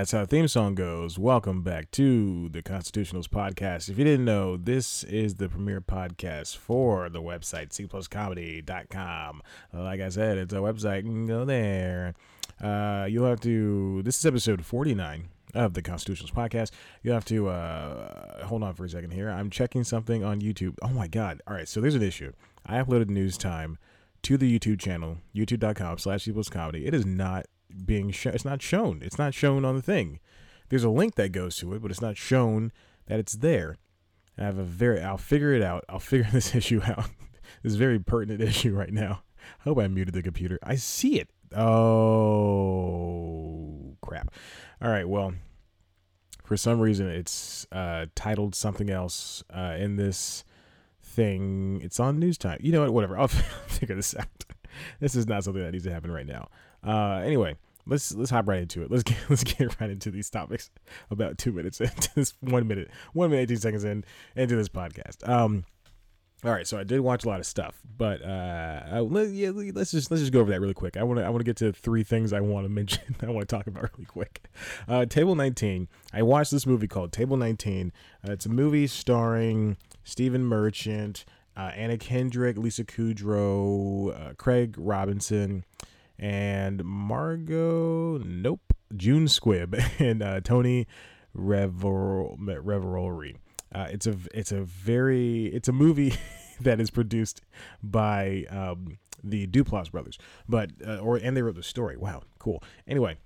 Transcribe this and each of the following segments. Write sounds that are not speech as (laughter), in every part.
That's how the theme song goes. Welcome back to the Constitutionals podcast. If you didn't know, this is the premier podcast for the website, cpluscomedy.com. Like I said, it's a website. You can go there. Uh, you'll have to, this is episode 49 of the Constitutionals podcast. You have to uh, hold on for a second here. I'm checking something on YouTube. Oh my God. All right. So there's an issue. I uploaded news time to the YouTube channel, youtube.com slash comedy. It is not being shown. It's not shown. It's not shown on the thing. There's a link that goes to it, but it's not shown that it's there. I have a very, I'll figure it out. I'll (laughs) figure this issue out. (laughs) this very pertinent issue right now. I hope I muted the computer. I see it. Oh, crap. All right. Well, for some reason, it's uh, titled something else uh, in this thing. It's on news time. You know what? Whatever. I'll (laughs) figure this out. This is not something that needs to happen right now. Uh, anyway, let's let's hop right into it. Let's (laughs) get let's get right into these topics. About two minutes (laughs) into this one minute, one minute eighteen seconds in into this podcast. Um, all right, so I did watch a lot of stuff, but uh, I, let, yeah, let's just let's just go over that really quick. I want to I want to get to three things I want to (laughs) mention. I want to talk about really quick. Uh, Table 19. I watched this movie called Table 19. Uh, it's a movie starring Stephen Merchant, uh, Anna Kendrick, Lisa Kudrow, uh, Craig Robinson, and Margot. Nope, June Squibb (laughs) and uh, Tony Revolori. Uh, it's a it's a very it's a movie (laughs) that is produced by um, the Duplass brothers, but uh, or and they wrote the story. Wow, cool. Anyway,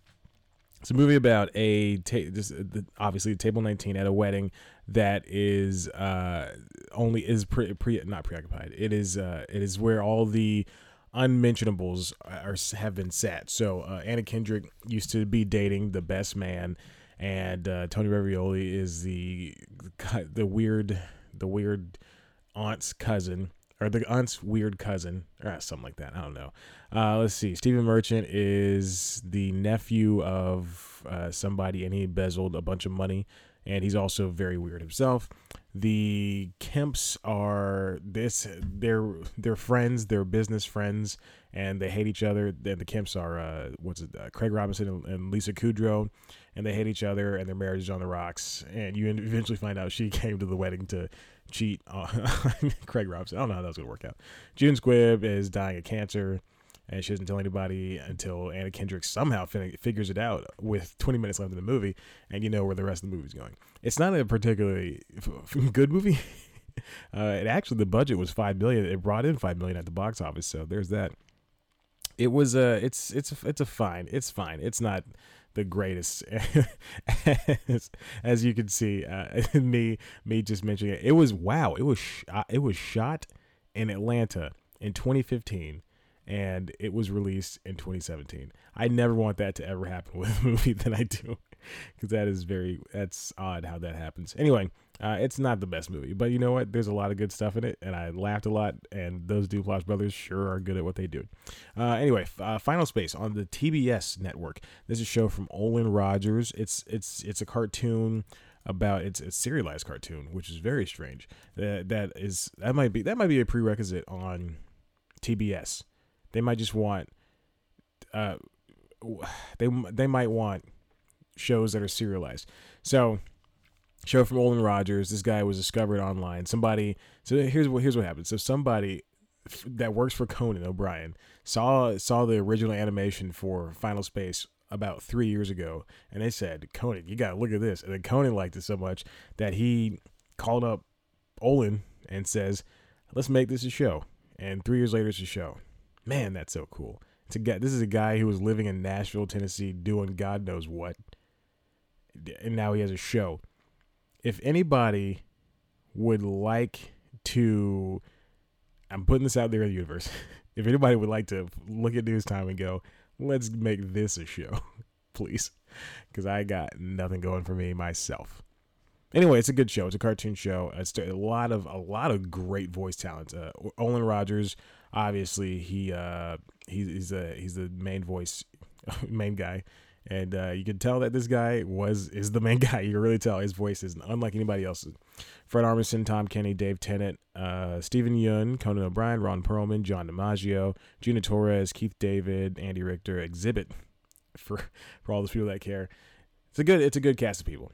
it's a movie about a ta- the, obviously table 19 at a wedding that is uh, only is pre, pre not preoccupied. It is uh, it is where all the unmentionables are have been set. So uh, Anna Kendrick used to be dating the best man and uh, Tony Revolori is the the weird the weird aunt's cousin or the aunt's weird cousin or something like that. I don't know. Uh, let's see. Stephen Merchant is the nephew of uh, somebody, and he embezzled a bunch of money, and he's also very weird himself. The Kemps are this. They're they're friends. They're business friends, and they hate each other. And the Kemps are uh, what's it? Uh, Craig Robinson and, and Lisa Kudrow and they hate each other and their marriage is on the rocks. And you eventually find out she (laughs) came to the wedding to cheat on (laughs) Craig Robinson. I don't know how that's to work out. June Squibb is dying of cancer and she doesn't tell anybody until Anna Kendrick somehow fin- figures it out with 20 minutes left in the movie, and you know where the rest of the movie's going. It's not a particularly good movie. (laughs) uh, it actually the budget was five million. It brought in five million at the box office, so there's that. It was a, uh, it's it's it's a fine. It's fine. It's not the greatest (laughs) as, as, you can see uh, (laughs) me me just mentioning it it was wow it was sh- uh, it was shot in Atlanta in 2015 and it was released in 2017 I never want that to ever happen (laughs) with a movie that I do because that is very that's odd how that happens anyway uh, it's not the best movie, but you know what? There's a lot of good stuff in it, and I laughed a lot. And those Duplass brothers sure are good at what they do. Uh, anyway, uh, Final Space on the TBS network. This is a show from Olan Rogers. It's it's it's a cartoon about it's a serialized cartoon, which is very strange. That that is that might be that might be a prerequisite on TBS. They might just want uh they they might want shows that are serialized. So show from Olan Rogers. This guy was discovered online. Somebody. So here's what here's what happened. So somebody that works for Conan O'Brien saw saw the original animation for Final Space about three years ago, and they said, "Conan, you gotta look at this." And then Conan liked it so much that he called up Olan and says, "Let's make this a show." And three years later, it's a show. Man, that's so cool. This is a guy who was living in Nashville, Tennessee, doing God knows what, and now he has a show if anybody would like to, I'm putting this out there in the universe. (laughs) if anybody would like to look at news time and go, let's make this a show, (laughs) please, because I got nothing going for me myself. Anyway, it's a good show. It's a cartoon show. It's a lot of a lot of great voice talent. Uh, Olan Rogers, obviously, he uh, he, he's a he's the main voice, (laughs) main guy and uh, you can tell that this guy was is the main (laughs) guy. You can really tell his voice is unlike anybody else's. Fred Armisen, Tom Kenny, Dave Tennant, uh, Steven Yeun, Conan O'Brien, Ron Perlman, John DiMaggio, Gina Torres, Keith David, Andy Richter, Xzibit. (laughs) for for all those people that care. it's a good it's a good cast of people.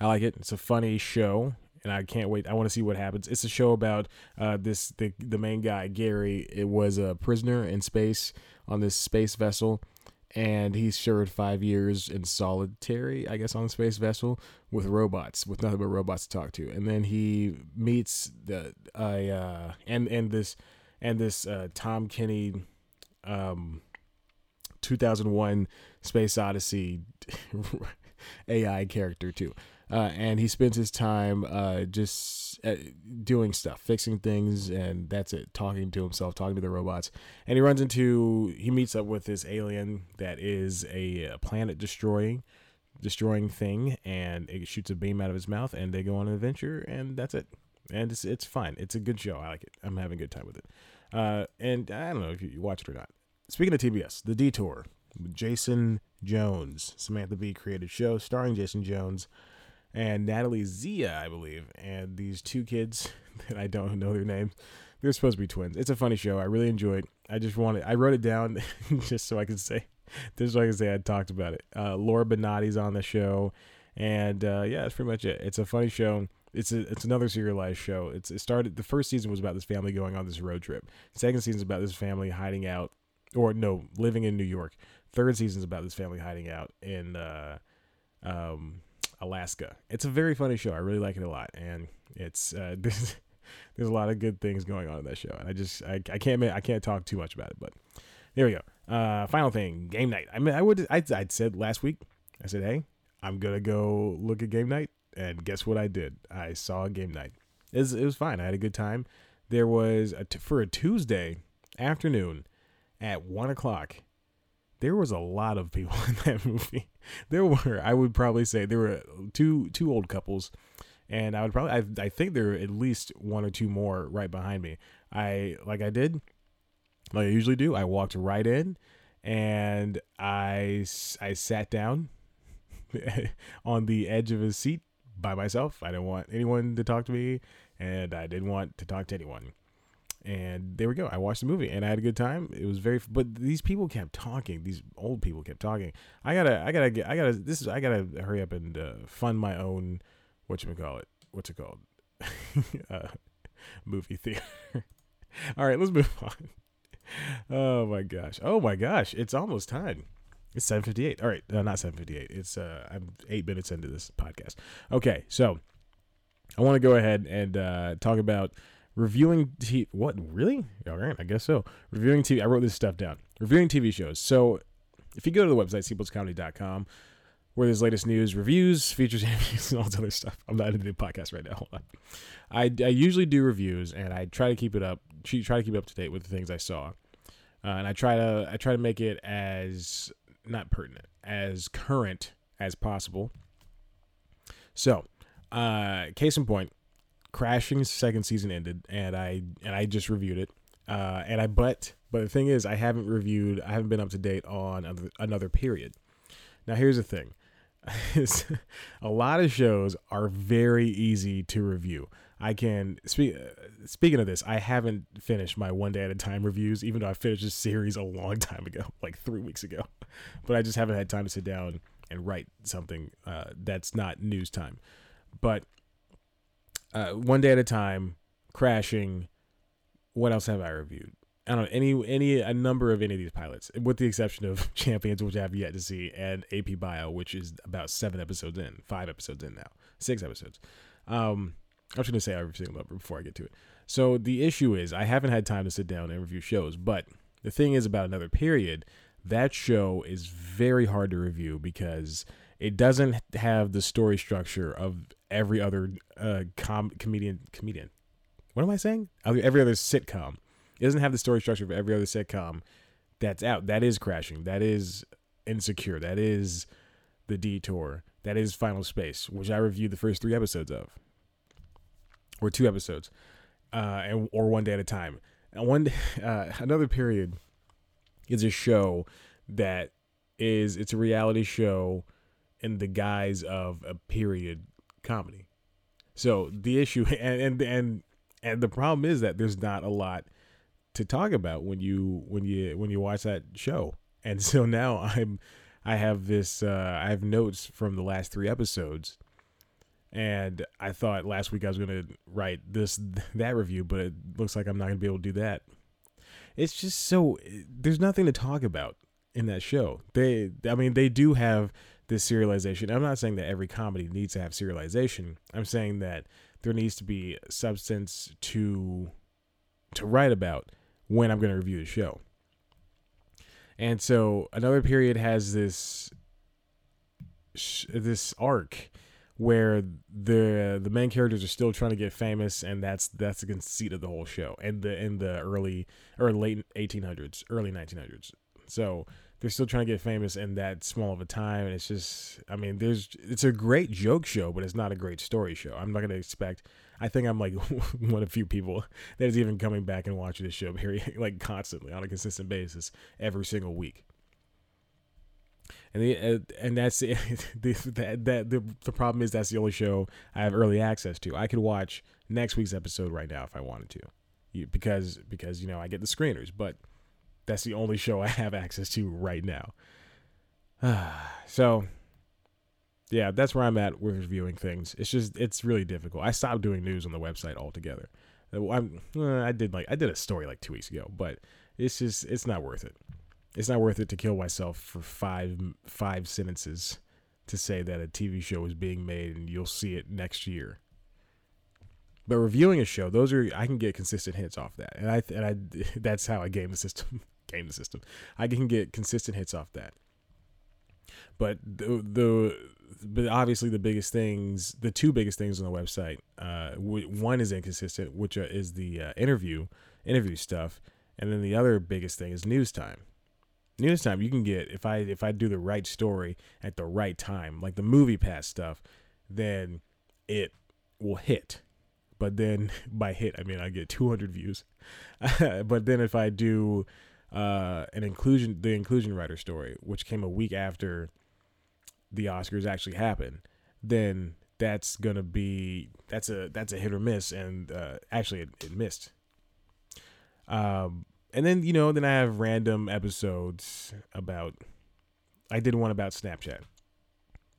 I like it. It's a funny show, and I can't wait. I want to see what happens. It's a show about uh, this the the main guy Gary. It was a prisoner in space on this space vessel, and he served five years in solitary, I guess, on the space vessel with robots, with nothing but robots to talk to. And then he meets the uh, and and this and this uh, Tom Kenny, um, 2001 Space Odyssey (laughs) AI character too. Uh, and he spends his time uh, just uh, doing stuff, fixing things, and that's it. Talking to himself, talking to the robots, and he runs into, he meets up with this alien that is a, planet destroying, destroying thing, and it shoots a beam out of his mouth, and they go on an adventure, and that's it. And it's it's fine. It's a good show. I like it. I'm having a good time with it. Uh, and I don't know if you watch it or not. Speaking of TBS, The Detour, Jason Jones, Samantha Bee created show starring Jason Jones and Natalie Zea, I believe. And these two kids (laughs) that I don't know their names, they're supposed to be twins. It's a funny show. I really enjoyed. I just wanted. I wrote it down (laughs) just so I could say, just so I can say I talked about it. Uh, Laura Benanti's on the show, and uh, yeah, that's pretty much it. It's a funny show. It's a, it's another serialized show. It's it started. The first season was about this family going on this road trip. Second season is about this family hiding out, or no, living in New York. Third season is about this family hiding out in. Uh, um, Alaska. It's a very funny show. I really like it a lot, and it's uh, (laughs) there's there's a lot of good things going on in that show. And I just I, I can't I can't talk too much about it, but there we go. Uh, final thing, game night. I mean, I would I I'd said last week. I said, hey, I'm gonna go look at game night, and guess what I did? I saw game night. It was, it was fine. I had a good time. There was a t- for a Tuesday afternoon at one o'clock there was a lot of people (laughs) in that movie. There were, I would probably say, there were two two old couples, and I would probably, I, I think there were at least one or two more right behind me. I like I did, like I usually do. I walked right in, and I I sat down (laughs) on the edge of a seat by myself. I didn't want anyone to talk to me, and I didn't want to talk to anyone and there we go. I watched the movie and I had a good time. It was very, but these people kept talking. These old people kept talking. I gotta, I gotta get, I gotta. This is, I gotta hurry up and uh, fund my own. What you call it? What's it called? (laughs) uh, movie theater. (laughs) All right, let's move on. Oh my gosh. Oh my gosh. It's almost time. It's 7:58. All right, uh, not 7:58. It's uh I'm 8 minutes into this podcast. Okay, so I want to go ahead and uh talk about reviewing t- what? Really? All right i guess so. Reviewing tv i wrote this stuff down. Reviewing tv shows. So if you go to the website cpluscomedy.com where there's latest news reviews features (laughs) interviews and all this other stuff. I'm not into the podcast right now. (laughs) Hold on. I, I usually do reviews and i try to keep it up try to keep up to date with the things i saw. Uh, and i try to i try to make it as not pertinent as current as possible. So uh case in point Crashing's second season ended, and I and I just reviewed it. Uh, and I but but the thing is, I haven't reviewed. I haven't been up to date on another, another period. Now here's the thing: (laughs) a lot of shows are very easy to review. I can speak. Uh, speaking of this, I haven't finished my one day at a time reviews, even though I finished this series a long time ago, (laughs) like three weeks ago. (laughs) But I just haven't had time to sit down and write something uh, that's not news time. But uh, one day at a time, crashing. What else have I reviewed? I don't know any any a number of any of these pilots, with the exception of (laughs) Champions, which I have yet to see, and AP Bio, which is about seven episodes in, five episodes in now, six episodes. Um, I was going to say every single number before I get to it. So the issue is I haven't had time to sit down and review shows, but the thing is about another period, that show is very hard to review because it doesn't have the story structure of every other uh, com- comedian comedian. What am I saying? Every other sitcom. It doesn't have the story structure of every other sitcom that's out. That is crashing. That is insecure. That is the detour. That is Final Space, which I reviewed the first three episodes of, or two episodes, uh, and or one day at a time. And one (laughs) uh, another period is a show that is it's a reality show in the guise of a period comedy. So the issue (laughs) and and and and the problem is that there's not a lot to talk about when you when you when you watch that show. And so now (laughs) I'm I have this. Uh, I have notes from the last three episodes, and I thought last week I was gonna write this (laughs) that review, but it looks like I'm not gonna be able to do that. It's just so there's nothing to talk about in that show. They, I mean, they do have this serialization. I'm not saying that every comedy needs to have serialization. I'm saying that there needs to be substance to to write about when I'm going to review the show. And so another period has this this arc where the the main characters are still trying to get famous and that's that's the conceit of the whole show and the in the early or late 1800s early 1900s so they're still trying to get famous in that small of a time and it's just i mean there's it's a great joke show but it's not a great story show. I'm not going to expect i think i'm like (laughs) one of few people (laughs) that is even coming back and watching this show (laughs) very like constantly on a consistent basis every single week. And the, uh, and that's the, that that the, the problem is that's the only show I have early access to. I could watch next week's episode right now if I wanted to, because because you know I get the screeners, but that's the only show I have access to right now. (sighs) so yeah, that's where I'm at with reviewing things. It's just it's really difficult. I stopped doing news on the website altogether. I'm, uh, I did like I did a story like two weeks ago, but it's just it's not worth it it's not worth it to kill myself for five five sentences to say that a TV show is being made and you'll see it next year. But reviewing a show, those are I can get consistent hits off that, and I and I (laughs) that's how I game the system. Game the system. I can get consistent hits off that. But the the but obviously the biggest things, the two biggest things on the website, uh, one is inconsistent, which is the uh, interview interview stuff, and then the other biggest thing is news time news time you can get if i if i do the right story at the right time like the movie pass stuff then it will hit but then (laughs) by hit i mean i get 200 views (laughs) but then if i do uh an inclusion the inclusion writer story which came a week after the oscars actually happened then that's gonna be that's a that's a hit or miss and uh actually it, it missed um and then you know, then I have random episodes about. I did one about Snapchat.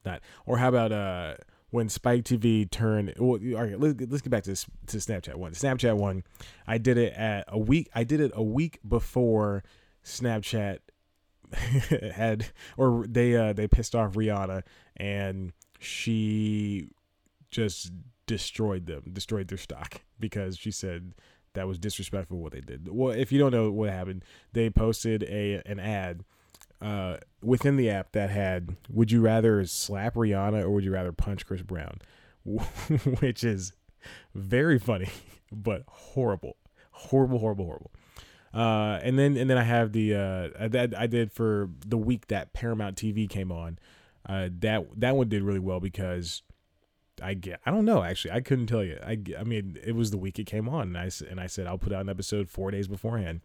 That or how about uh when Spike TV turned? Well, all right, let's let's get back to to Snapchat one. Snapchat one, I did it at a week. I did it a week before Snapchat (laughs) had or they uh they pissed off Rihanna and she just destroyed them, destroyed their stock (laughs) because she said that was disrespectful what they did. Well, if you don't know what happened, they posted a an ad uh, within the app that had "Would you rather slap Rihanna or would you rather punch Chris Brown?" (laughs) which is very funny, (laughs) but horrible, horrible, horrible, horrible. Uh, and then and then I have the uh, that I did for the week that Paramount TV came on. Uh, that that one did really well because I get I don't know actually I couldn't tell you I, I mean it was the week it came on and I and I said I'll put out an episode four days beforehand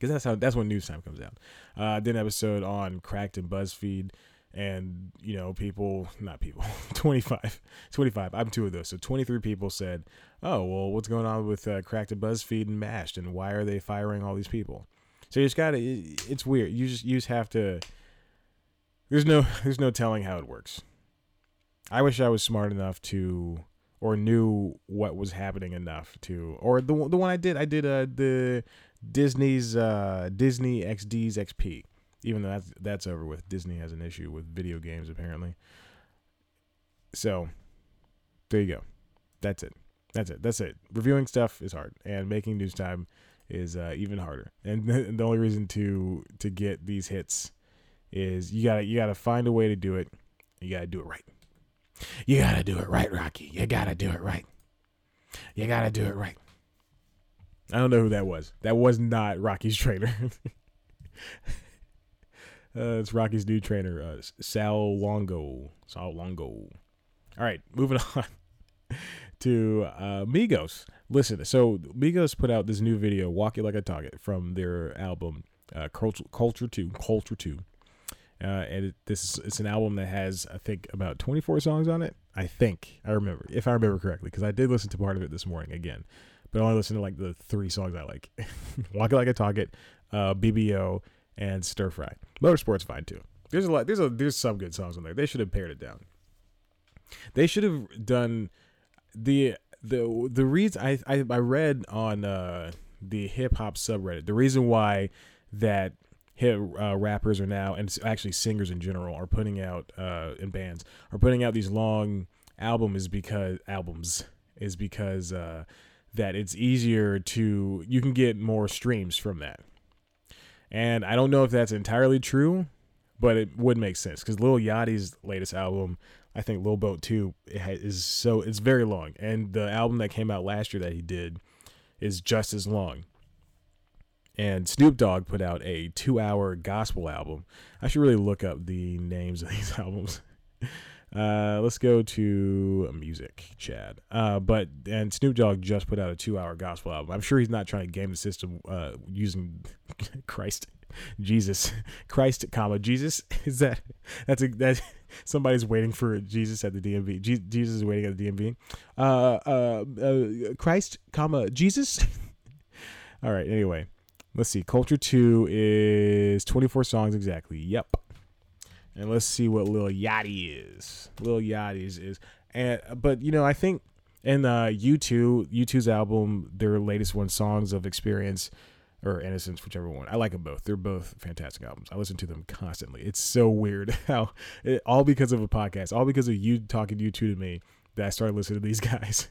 because that's how that's when news time comes out. Uh, I did an episode on Cracked and BuzzFeed and you know people not people (laughs) 25 25 I'm two of those. So 23 people said oh well what's going on with uh, Cracked and BuzzFeed and Mashed and why are they firing all these people? So you just gotta it's weird. You just you just have to there's no there's no telling how it works. I wish I was smart enough to or knew what was happening enough to or the the one I did I did uh the Disney's uh Disney XD's XP even though that's that's over with. Disney has an issue with video games apparently. So there you go. That's it. That's it. That's it. Reviewing stuff is hard and making news time is uh, even harder. And (laughs) the only reason to to get these hits is you gotta you gotta find a way to do it. You gotta do it right. You gotta do it right, Rocky. You gotta do it right. You gotta do it right. I don't know who that was. That was not Rocky's trainer. (laughs) uh, it's Rocky's new trainer, uh, Sal Longo. Sal Longo. All right, moving (laughs) on to uh, Migos. Listen, so Migos put out this new video, "Walk It Like a Target," from their album uh, Culture, Culture Two. Culture Two. Uh, and it, this is it's an album that has I think about 24 songs on it. I think I remember if I remember correctly because I did listen to part of it this morning again, but I only listen to like the three songs I like: (laughs) "Walk It Like a Target," uh, "BBO," and "Stir Fry." Motorsport's fine too. There's a lot. There's a there's some good songs on there. They should have pared it down. They should have done the the the reason I I, I read on uh, the hip hop subreddit the reason why that hip uh, rappers are now and actually singers in general are putting out uh, in bands are putting out these long albums is because albums is because uh, that it's easier to you can get more streams from that. And I don't know if that's entirely true, but it would make sense because Lil Yachty's latest album, I think Lil Boat 2, is so it's very long, and the album that came out last year that he did is just as long. And Snoop Dogg put out a two-hour gospel album. I should really look up the names of these (laughs) albums. Uh, let's go to music, Chad. Uh, but and Snoop Dogg just put out a two-hour gospel album. I'm sure he's not trying to game the system uh, using (laughs) Christ, Jesus, (laughs) Christ, comma Jesus. (laughs) Is that that's a that somebody's waiting for Jesus at the DMV? Je- Jesus is waiting at the DMV. Uh, uh, uh, Christ, comma Jesus. All right. Anyway, let's see. Culture Two is 24 songs exactly. Yep and let's see what Lil Yachty is. Lil Yachty's is, and but you know I think in uh, U2, U2's album, their latest one, Songs of Experience or Innocence, whichever one. I like them both. They're both fantastic albums. I listen to them constantly. It's so weird (laughs) how it, all because of a podcast, all because of you talking U2 to me that I started listening to these (laughs) guys.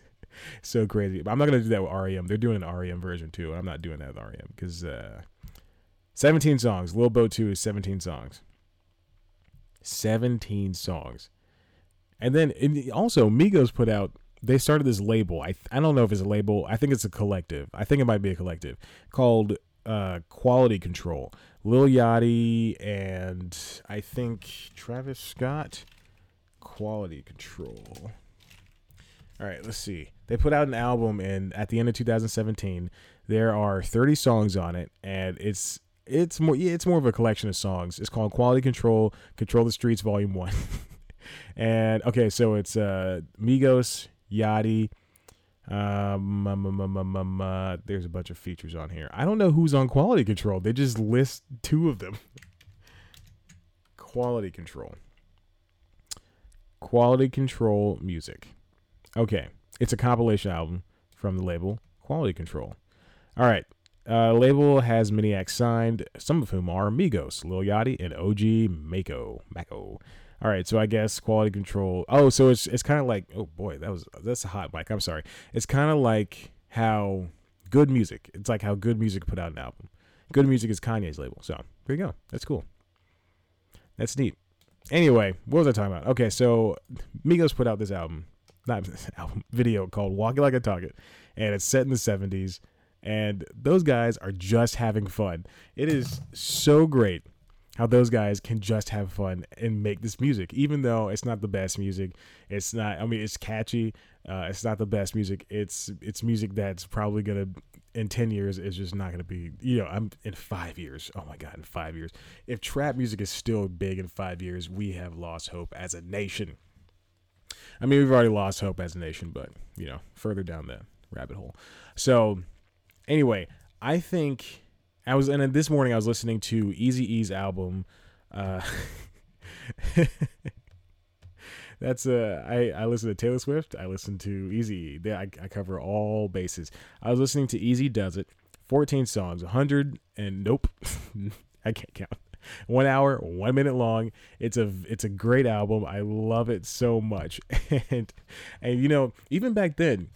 so crazy. But I'm not gonna do that with REM. They're doing an REM version too, and I'm not doing that with REM because uh, 17 songs. Lil Boat 2 is 17 songs. 17 songs. And then also Migos put out they started this label. I I don't know if it's a label. I think it's a collective. I think it might be a collective called uh, Quality Control. Lil Yachty and I think Travis Scott. Quality Control. All right, let's see. They put out an album and at the end of 2017, there are 30 songs on it and it's it's more yeah, it's more of a collection of songs. It's called Quality Control, Control the Streets Volume 1. (laughs) and okay, so it's uh Migos, Yachty, um, um, um, uh, there's a bunch of features on here. I don't know who's on quality control. They just list two of them. quality control. Quality control music. Okay, it's a compilation album from the label Quality Control. All right, uh, label has many acts signed, some of whom are Migos, Lil Yachty, and OG Maco. Maco. All right, so I guess quality control. Oh, so it's it's kind of like oh boy, that was that's a hot mic. I'm sorry. It's kind of like how good music. It's like how good music put out an album. Good music is Kanye's label. So there you go. That's cool. That's neat. Anyway, what was I talking about? Okay, so Migos put out this album, not (laughs) album video called "Walking Like a Target," and it's set in the '70s and those guys are just having fun. It is so great how those guys can just have fun and make this music, even though it's not the best music. It's not. I mean, it's catchy. Uh, it's not the best music. It's it's music that's probably gonna in 10 years is just not to be you know i'm in five years oh my god in five years if trap music is still big in five years we have lost hope as a nation i mean we've already lost hope as a nation but you know further down the rabbit hole so Anyway, I think I was and this morning I was listening to Eazy-E's album. Uh, (laughs) that's uh I I listen to Taylor Swift. I listen to Easy. I I cover all bases. I was listening to Eazy-Duz-It. 14 songs, 100 and nope, (laughs) I can't count. One hour, one minute long. It's a it's a great album. I love it so much. (laughs) and and you know even back then,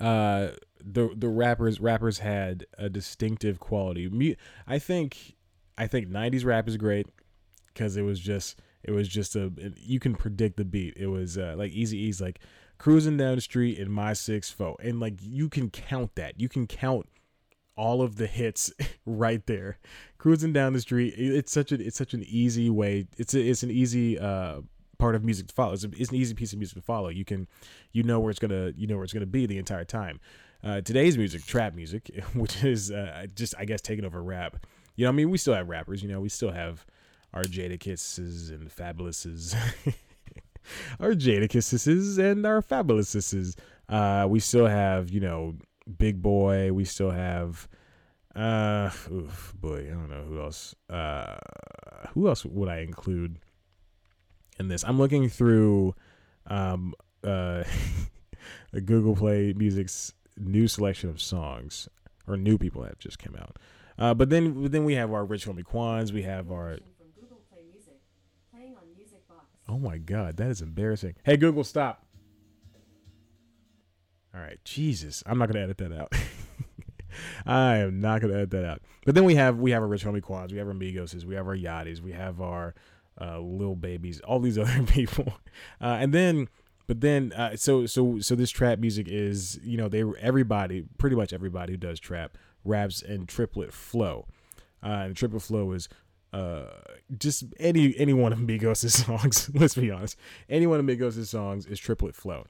uh the the rappers rappers had a distinctive quality. I think I think '90s rap is great because it was just it was just a you can predict the beat. It was uh, like Eazy-E's like cruising down the street in my six foe, and like you can count that. You can count all of the hits (laughs) right there. Cruising down the street, it's such a it's such an easy way. It's a, it's an easy uh part of music to follow. It's, a, it's an easy piece of music to follow. You can you know where it's gonna you know where it's gonna be the entire time. Uh, today's music, trap music, (laughs) which is uh, just I guess taking over rap. You know, I mean, we still have rappers. You know, we still have our Jadakisses and Fabulouses, (laughs) our Jadakisses and our Fabulouses. Uh, we still have you know Big Boi. We still have uh, oof, boy, I don't know who else. Uh, who else would I include in this? I'm looking through um, uh, (laughs) Google Play Music's new selection of songs or new people that just came out. Uh, but then then we have our Rich Homie Quans. We have our. Oh my God, that is embarrassing. Hey Google, stop. All right, Jesus, I'm not gonna edit that out. (laughs) I am not gonna edit that out. But then we have we have our Rich Homie Quans, we have our Migoses, we have our Yachty's, we have our uh, Lil Babies, all these (laughs) other people, uh, and then but then uh, so so so this trap music is you know they everybody pretty much everybody who does trap raps in triplet flow, uh, and triplet flow is uh, just any any one of Migos' (laughs) songs. let's be honest, any one of Migos' songs is triplet flow.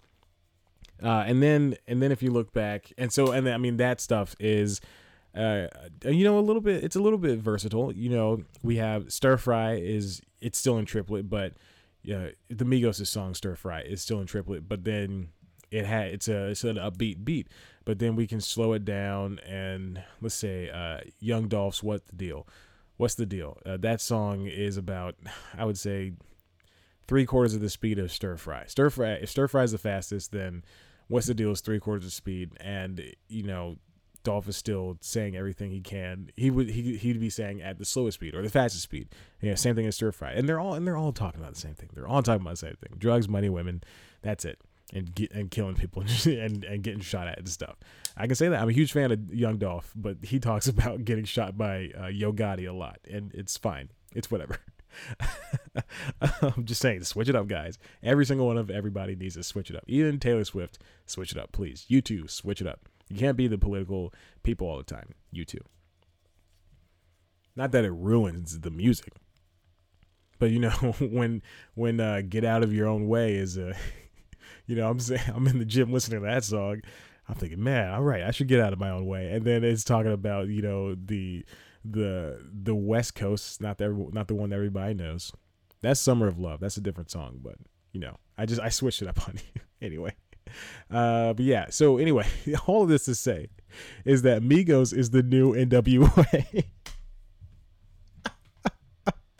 Uh, and then and then if you look back, and so and then, I mean that stuff is, uh, you know, a little bit. It's a little bit versatile. You know, we have stir fry is it's still in triplet, but yeah, the Migos' song stir fry is still in triplet, but then it had it's a it's an upbeat beat, but then we can slow it down and let's say uh, Young Dolph's "What the Deal." What's the deal? Uh, that song is about, I would say, three quarters of the speed of stir fry. Stir fry, if stir fry is the fastest, then what's the deal is three quarters of speed. And, you know, Dolph is still saying everything he can. He would he he'd be saying at the slowest speed or the fastest speed. Yeah, same thing as stir fry. And they're all and they're all talking about the same thing. They're all talking about the same thing. Drugs, money, women. That's it and get, and killing people (laughs) and, and getting shot at and stuff. I can say that I'm a huge fan of Young Dolph, but he talks (laughs) about getting shot by uh, Yo Gotti a lot, and it's fine. It's whatever. (laughs) I'm just saying, switch it up, guys. Every single one of everybody needs to switch it up. Even Taylor Swift, switch it up, please. You too, switch it up. You can't be the political people all the time. You too. Not that it ruins the music, but you know (laughs) when when uh, "Get Out of Your Own Way" is a (laughs) you know, I'm saying I'm in the gym listening to that song. I'm thinking, man, all right, I should get out of my own way. And then it's talking about, you know, the the the West Coast, not the not the one that everybody knows. That's Summer of Love. That's a different song, but you know, I just I switched it up on (laughs) you anyway. (laughs) Uh, but yeah, so anyway, (laughs) all of this to say is that Migos is the new NWA.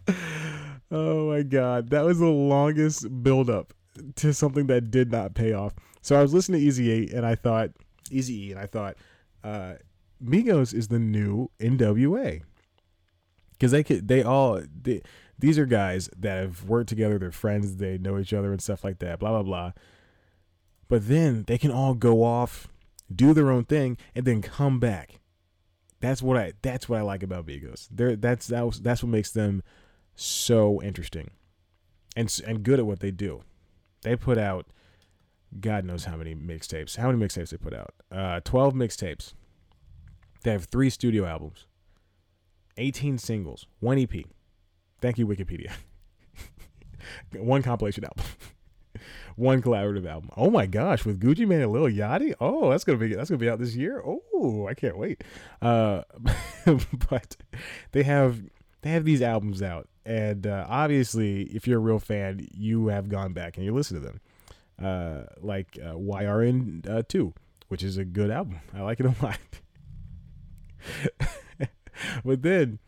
(laughs) oh my god, that was the longest build up to something that did not pay off. So I was listening to Easy Eight and I thought Easy E and I thought uh, Migos is the new NWA because they could they all they, these are guys that have worked together. They're friends. They know each other and stuff like that. Blah blah blah. But then they can all go off, do their own thing, and then come back. That's what I that's what I like about Migos. They're that's that was, that's what makes them so interesting and and good at what they do. They put out God knows how many mixtapes. How many mixtapes they put out? Uh, 12 mixtapes. They have three studio albums, 18 singles, one EP. Thank you, Wikipedia. (laughs) one compilation album, (laughs) (laughs) one collaborative album. Oh my gosh, with Gucci Mane and Lil Yachty. Oh, that's gonna be that's gonna be out this year. Oh, I can't wait. Uh, (laughs) but they have they have these albums out and uh, obviously, if you're a real fan, you have gone back and you listen to them. Uh, like uh, YRN uh, 2, which is a good album. I like it a (laughs) lot. but then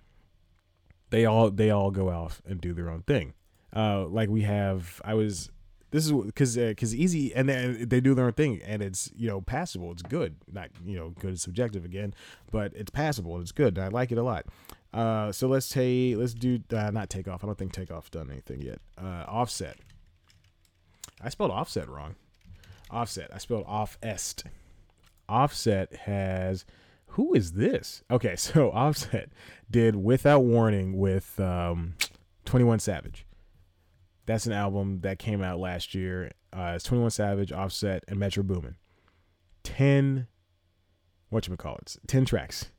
they all they all go off and do their own thing. Uh, like we have, I was this is because because uh, easy and they, they do their own thing and it's you know passable it's good not you know good subjective again but it's passable it's good i like it a lot uh, so let's take let's do uh, not take off. I don't think takeoff done anything yet. Uh, offset. I spelled offset wrong. Offset. I spelled off est. Offset has who is this? Okay, (laughs) so Offset did Without Warning with um, 21 Savage. That's an album that came out last year. Uh, it's 21 Savage, Offset, and Metro Boomin. 10 what you call it? 10 tracks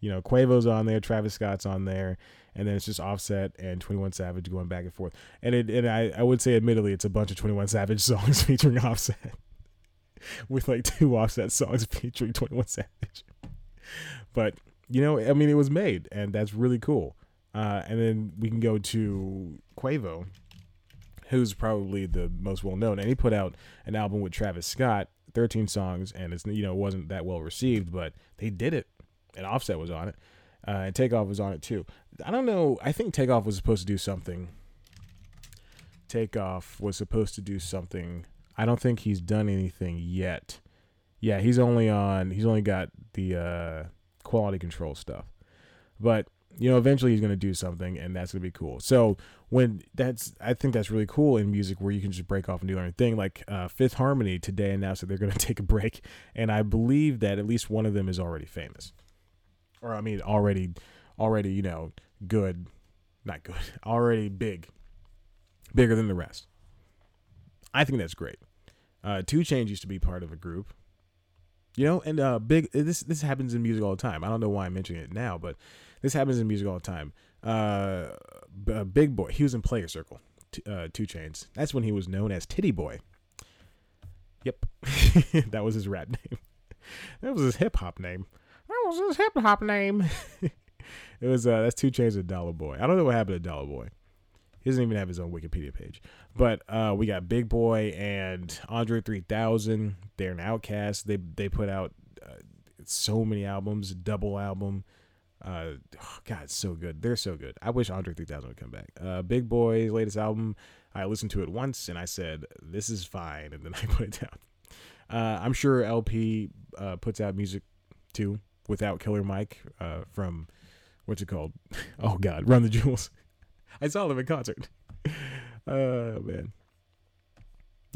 you know, Quavo's on there, Travis Scott's on there, and then it's just Offset and Twenty One Savage going back and forth. And it and I, I would say admittedly it's a bunch of Twenty One Savage (laughs) songs featuring Offset. (laughs) With like two Offset songs (laughs) featuring Twenty One Savage. but, you know, I mean it was made and that's really cool. Uh, and then we can go to Quavo, who's probably the most well known, and he put out an album with Travis Scott, 13 songs, and it's you know wasn't that well received, but they did it and Offset was on it. uh, and Takeoff was on it too. I don't know. I think Takeoff was supposed to do something. Takeoff was supposed to do something. I don't think he's done anything yet. Yeah, he's only on. He's only got the uh, quality control stuff, but you know, eventually he's going to do something, and that's going to be cool. So when that's, I think that's really cool in music where you can just break off and do your own thing. Like uh, Fifth Harmony today announced that they're going (laughs) to take a break, and I believe that at least one of them is already famous, or I mean, already, already, you know, good, not good, (laughs) already big, bigger than the rest. I think that's great. Uh, 2 Chainz used to be part of a group, you know, and uh, big. This this happens in music all the time. I don't know why I'm mentioning it now, but this happens in music all the time. Uh, B- Big Boi, he was in Playaz Circle, t- uh, 2 Chainz. That's when he was known as Tity Boi. Yep, (laughs) that was his rap name. (laughs) That was his hip hop name. That was his hip hop name. (laughs) it was uh, that's 2 Chainz and Dolla Boy. I don't know what happened to Dolla Boy. He doesn't even have his own Wikipedia page. But uh, we got Big Boi and Andre 3000. They're an OutKast. They they put out uh, so many albums, double album. Uh, oh (sighs) God, so good. They're so good. I wish Andre 3000 would come back. Uh, Big Boi's latest album, I listened to it once and I said, this is fine. And then (laughs) I put it down. Uh, I'm sure El-P uh, puts out music too without Killer Mike uh, from, what's it called? (laughs) Oh God, Run the Jewels. (laughs) I saw them in concert. Oh man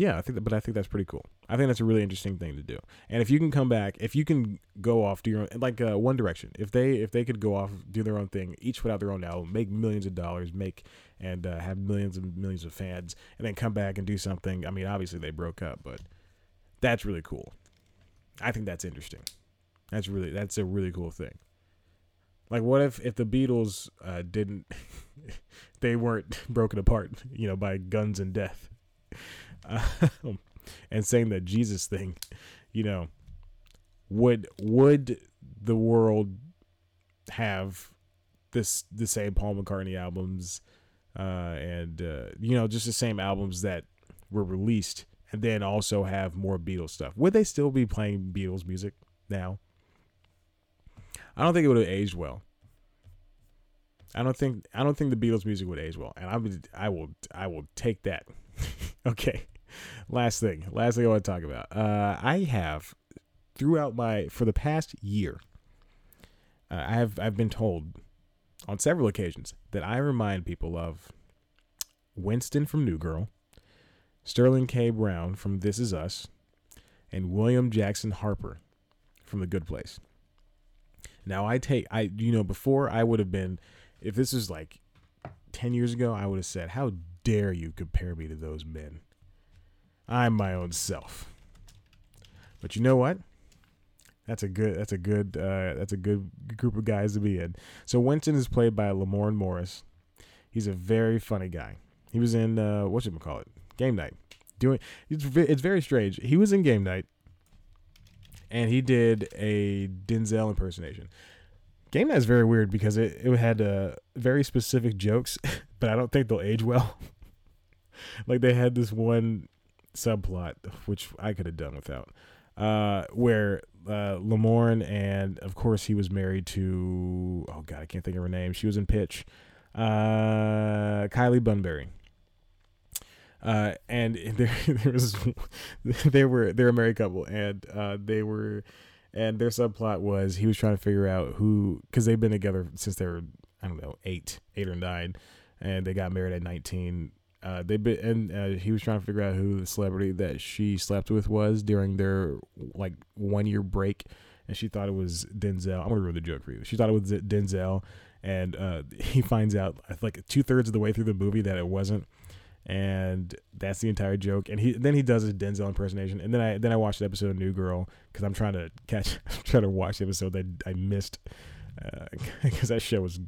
yeah, I think, that, but I think that's pretty cool. I think that's a really interesting thing to do. And if you can come back, if you can go off do your own, like uh, One Direction, if they if they could go off do their own thing, each put out their own album, make millions of dollars, make and uh, have millions and millions of fans, and then come back and do something. I mean, obviously they broke up, but that's really cool. I think that's interesting. That's really that's a really cool thing. Like, what if if the Beatles uh, didn't, (laughs) they weren't (laughs) broken apart, you know, by guns and death (laughs) um, and saying that Jesus thing, you know, would would the world have this the same Paul McCartney albums uh, and uh, you know just the same albums that were released and then also have more Beatles stuff? Would they still be playing Beatles music now? I don't think it would have aged well. I don't think I don't think the Beatles music would age well, and I would I will I will take that. (laughs) okay, last thing, last thing I want to talk about. Uh, I have throughout my for the past year, uh, I have I've been told on several occasions that I remind people of Winston from New Girl, Sterling K. Brown from This Is Us, and William Jackson Harper from The Good Place. Now I take I you know before I would have been if this is like 10 years ago I would have said how dare you compare me to those men. I'm my own self. But you know what? That's a good. That's a good. Uh, that's a good group of guys to be in. So Winston is played by Lamorne Morris. He's a very funny guy. He was in uh, what should we call it? Game night. Doing it's it's very strange. He was in Game night, and he did a Denzel impersonation. Game night is very weird because it it had uh, very specific jokes, (laughs) but I don't think they'll age well. (laughs) like they had this one subplot, which I could have done without, uh, where uh, Lamorne and of course he was married to oh god I can't think of her name. She was in Pitch, uh, Kylie Bunbury. Uh, and (laughs) there, there was they were they're a married couple and uh, they were and their subplot was he was trying to figure out who because they've been together since they were I don't know eight eight or nine and they got married at 19 uh, they been and uh, he was trying to figure out who the celebrity that she slept with was during their like one year break, and she thought it was Denzel. I'm gonna ruin the joke for you. She thought it was Denzel, and uh, he finds out like two thirds of the way through the movie that it wasn't, and that's the entire joke. And he then he does a Denzel impersonation, and then I then I watched the episode of New Girl because I'm trying to catch, (laughs) I'm trying to watch the episode that I missed because uh, (laughs) that show was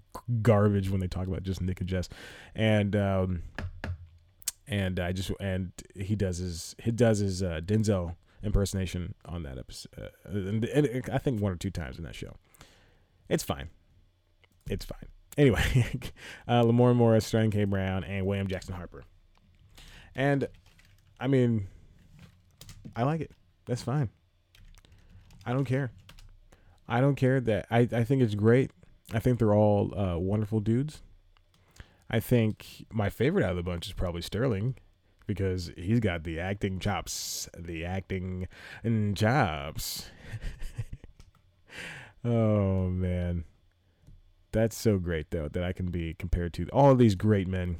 garbage when they talk about just Nick and Jess, and um, and I just and he does his he does his uh, Denzel impersonation on that episode, uh, and, and, I think one or two times in that show. It's fine. It's fine. Anyway, (laughs) uh, Lamorne Morris, Sterling K. Brown, and William Jackson Harper. And I mean, I like it. That's fine. I don't care. I don't care that I, I think it's great. I think they're all uh, wonderful dudes. I think my favorite out of the bunch is probably Sterling because he's got the acting chops, the acting chops. (laughs) oh man, that's so great though that I can be compared to all these great men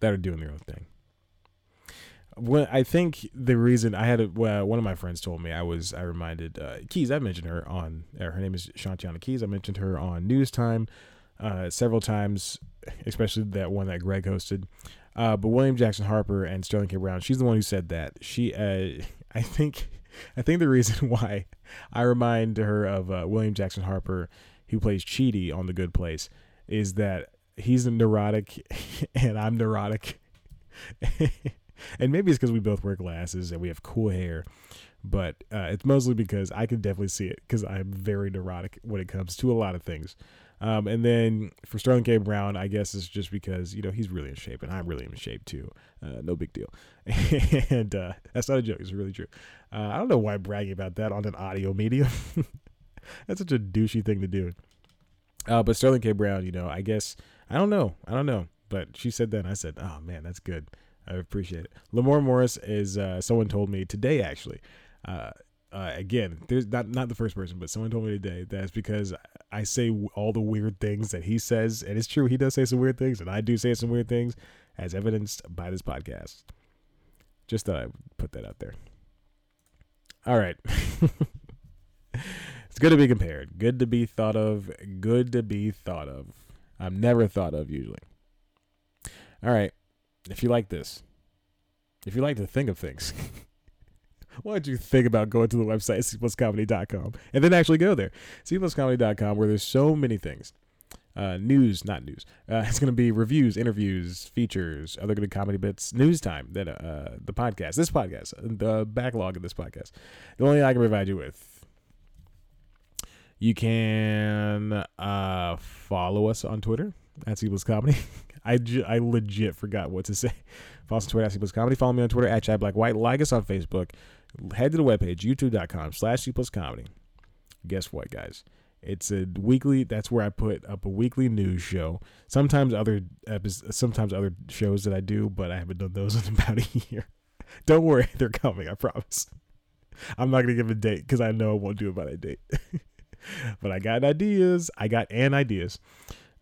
that are doing their own thing. When I think the reason I had a, well, one of my friends told me I was I reminded uh, Keys I mentioned her on uh, her name is Shantiana Keys I mentioned her on News Time uh, several times especially that one that Greg hosted. Uh, but William Jackson Harper and Sterling K. Brown she's the one who said that. She uh, (laughs) I think I think the reason (laughs) why I remind her of uh, William Jackson Harper who plays Chidi on The Good Place is that he's a neurotic (laughs) and I'm neurotic and maybe it's because we both wear glasses and we have cool hair but uh, it's mostly because I can definitely see it because I'm very neurotic when it comes to a lot of things. Um, and then for Sterling K. Brown, I guess it's just because you know he's really in shape and I'm really in shape too. Uh, no big deal. (laughs) and uh, that's not a joke; it's really true. Uh, I don't know why I'm bragging about that on an audio medium. (laughs) that's such a douchey thing to do. Uh, but Sterling K. Brown, you know, I guess I don't know, I don't know. But she said that, and I said, "Oh man, that's good." I appreciate it. Lamorne Morris is uh, someone told me today actually. Uh, uh, again, there's not not the first person, but someone told me today that's because I say all the weird things that he says, and it's true. He does say some weird things, and I do say some weird things, as evidenced by this podcast. Just thought I would put that out there. All right. (laughs) it's good to be compared. Good to be thought of. Good to be thought of. I'm never thought of usually. All right if you like this, if you like to think of things, (laughs) why don't you think about going to the website cpluscomedy.com and then actually go there. cpluscomedy.com where there's so many things. Uh, news not news. Uh, (laughs) it's going to be reviews interviews features other good comedy bits news time then uh, the podcast this podcast the backlog of this podcast. The only thing i can provide you with you can uh, follow us on twitter at C Comedy. (laughs) I, ju- I legit forgot what to (laughs) say. Follow us on Twitter at C Comedy. Follow me on Twitter at Chad Black White. Like us on Facebook. Head to the webpage, youtube.com slash C Comedy. Guess what, guys? It's a weekly. That's where I put up a weekly news show. Sometimes other episodes, sometimes other shows that I do, but I haven't done those (laughs) in about a year. (laughs) Don't worry, they're coming. I promise. I'm not gonna give a date because I know I won't do it by a date. but I got ideas. I got an ideas.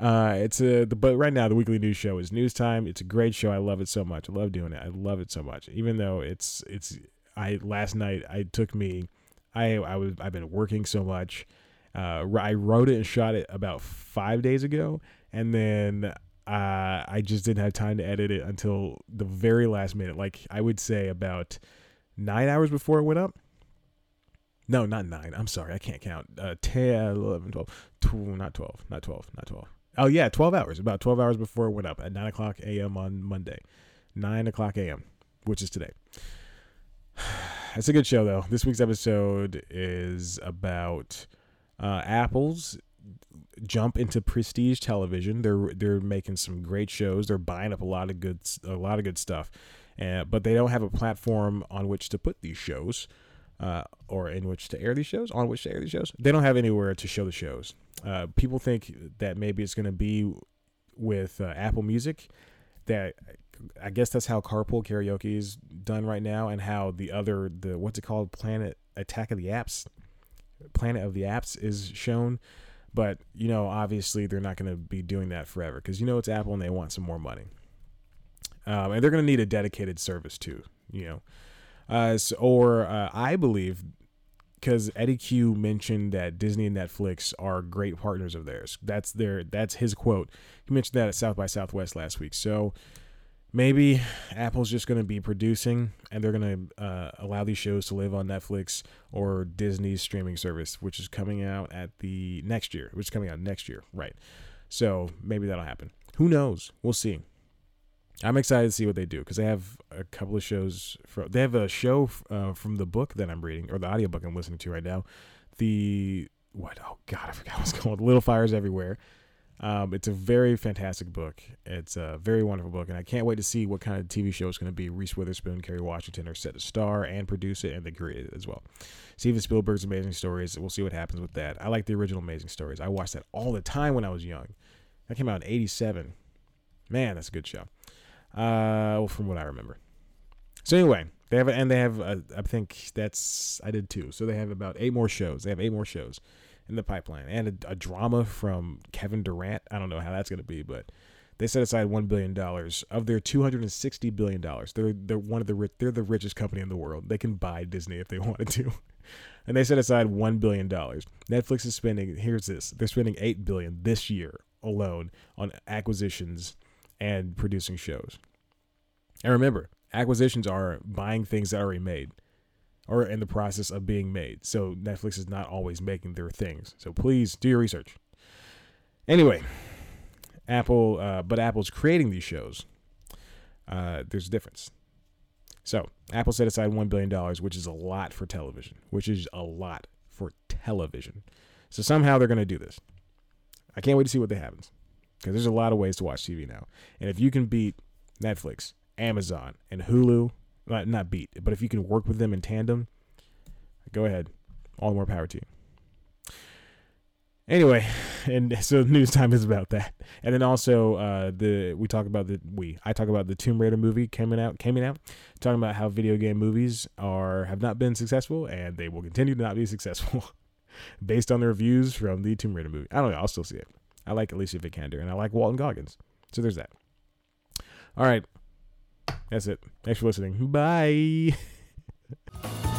Uh, it's a the, but right now the weekly news show is news time. It's a great show. I love it so much. I love doing it. I love it so much. Even though it's it's I last night I took me I I was I've been working so much. Uh, I wrote it and shot it about five days ago, and then uh, I just didn't have time to edit it until the very last minute. Like I would say about nine hours before it went up. No, not nine. I'm sorry. I can't count. Uh, 10, 11, 12, 12 not 12, not 12, not 12. Oh yeah, twelve hours. About twelve hours before it went up at nine o'clock a.m. on Monday, nine o'clock a.m., which is today. (sighs) It's a good show though. This week's episode is about uh, Apple's jump into prestige television. They're they're making some great shows. They're buying up a lot of good a lot of good stuff, uh, but they don't have a platform on which to put these shows uh, or in which to air these shows, on which to air these shows. They don't have anywhere to show the shows. Uh, people think that maybe it's going to be with uh, Apple Music. That I guess that's how Carpool Karaoke is done right now, and how the other the what's it called Planet Attack of the Apps, Planet of the Apps is shown. But you know, obviously, they're not going to be doing that forever because you know it's Apple and they want some more money, um, and they're going to need a dedicated service too. You know, uh, or uh, I believe because Eddy Cue mentioned that Disney and Netflix are great partners of theirs. That's their that's his quote. He mentioned that at South by Southwest last week. So maybe Apple's just going to be producing and they're going to uh, allow these shows to live on Netflix or Disney's streaming service, which is coming out at the next year, which is coming out next year, right? So maybe that'll happen. Who knows? We'll see. I'm excited to see what they do because they have a couple of shows. For, they have a show uh, from the book that I'm reading or the audiobook I'm listening to right now. The what? Oh God, I forgot (laughs) what's called. Little Fires Everywhere. Um, it's a very fantastic book. It's a very wonderful book, and I can't wait to see what kind of TV show it's going to be. Reese Witherspoon, Kerry Washington are set to star and produce it, and they create it as well. Steven Spielberg's Amazing Stories. We'll see what happens with that. I like the original Amazing Stories. I watched that all the time when I was young. That came out in '87. Man, that's a good show. Uh, well, from what I remember. So anyway, they have and they have uh, I think that's I did too. So they have about eight more shows. They have eight more shows in the pipeline and a, a drama from Kevin Durant. I don't know how that's going to be, but they set aside one billion dollars of their two hundred and sixty billion dollars. They're they're one of the they're the richest company in the world. They can buy Disney if they (laughs) wanted to, and they set aside one billion dollars. Netflix is spending here's this they're spending eight billion this year alone on acquisitions and producing shows. And remember, acquisitions are buying things that are already made or in the process of being made. So Netflix is not always making their things. So please do your research. Anyway, Apple, uh, but Apple's creating these shows. Uh, there's a difference. So Apple set aside one billion dollars, which is a lot for television, which is a lot for television. So somehow they're going to do this. I can't wait to see what happens because there's a lot of ways to watch TV now, and if you can beat Netflix, Amazon, and Hulu not, not beat, but if you can work with them in tandem, go ahead. All the more power to you. Anyway, (laughs) and so (laughs) news time is about that, and then also uh, the we talk about the we I talk about the Tomb Raider movie coming out coming out, talking about how video game movies are have not been successful and they will continue to not be (laughs) successful, based on the reviews from the Tomb Raider movie. I don't know. I'll still see it. I like Alicia Vikander and I like Walton Goggins. So there's that. All right. That's it. Thanks for listening. Bye. (laughs)